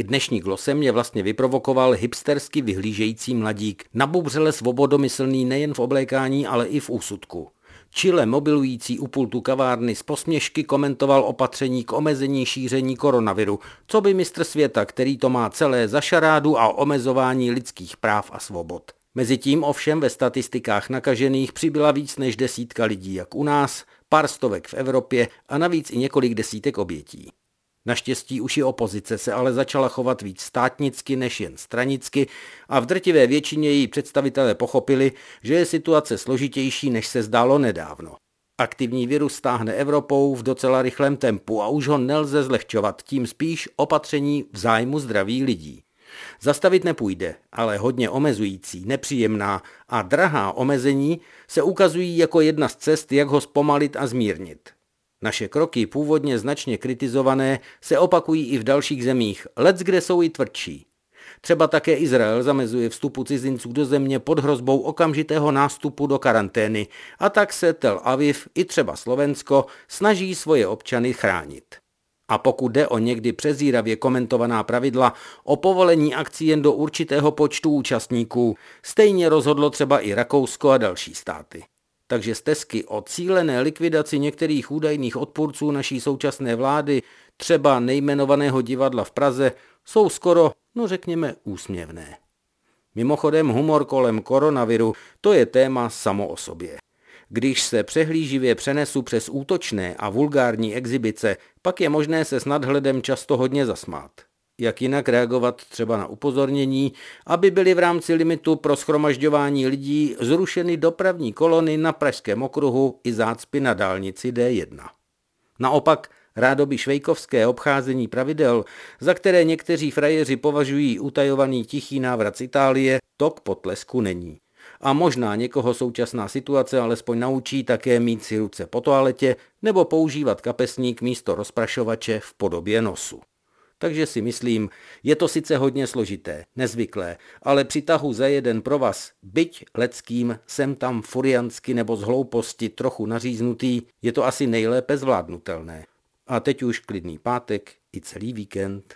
K dnešní glose mě vlastně vyprovokoval hipstersky vyhlížející mladík, nabubřele svobodomyslný nejen v oblékání, ale i v úsudku. Čile mobilující u pultu kavárny z posměšky komentoval opatření k omezení šíření koronaviru, co by mistr světa, který to má celé za šarádu a omezování lidských práv a svobod. Mezitím ovšem ve statistikách nakažených přibyla víc než desítka lidí jak u nás, pár stovek v Evropě a navíc i několik desítek obětí. Naštěstí už i opozice se ale začala chovat víc státnicky než jen stranicky a v drtivé většině její představitelé pochopili, že je situace složitější, než se zdálo nedávno. Aktivní virus stáhne Evropou v docela rychlém tempu a už ho nelze zlehčovat, tím spíš opatření v zájmu zdraví lidí. Zastavit nepůjde, ale hodně omezující, nepříjemná a drahá omezení se ukazují jako jedna z cest, jak ho zpomalit a zmírnit. Naše kroky, původně značně kritizované, se opakují i v dalších zemích, lec kde jsou i tvrdší. Třeba také Izrael zamezuje vstupu cizinců do země pod hrozbou okamžitého nástupu do karantény a tak se Tel Aviv i třeba Slovensko snaží svoje občany chránit. A pokud jde o někdy přezíravě komentovaná pravidla o povolení akcí jen do určitého počtu účastníků, stejně rozhodlo třeba i Rakousko a další státy. Takže stezky o cílené likvidaci některých údajných odpůrců naší současné vlády, třeba nejmenovaného divadla v Praze, jsou skoro, no řekněme, úsměvné. Mimochodem humor kolem koronaviru, to je téma samo o sobě. Když se přehlíživě přenesu přes útočné a vulgární exibice, pak je možné se s nadhledem často hodně zasmát. Jak jinak reagovat třeba na upozornění, aby byly v rámci limitu pro schromažďování lidí zrušeny dopravní kolony na Pražském okruhu i zácpy na dálnici D1. Naopak rádoby švejkovské obcházení pravidel, za které někteří frajeři považují utajovaný tichý návrat z Itálie, tok potlesku není a možná někoho současná situace alespoň naučí také mít si ruce po toaletě nebo používat kapesník místo rozprašovače v podobě nosu. Takže si myslím, je to sice hodně složité, nezvyklé, ale při tahu za jeden pro vás, byť leckým, sem tam furiansky nebo z hlouposti trochu naříznutý, je to asi nejlépe zvládnutelné. A teď už klidný pátek i celý víkend.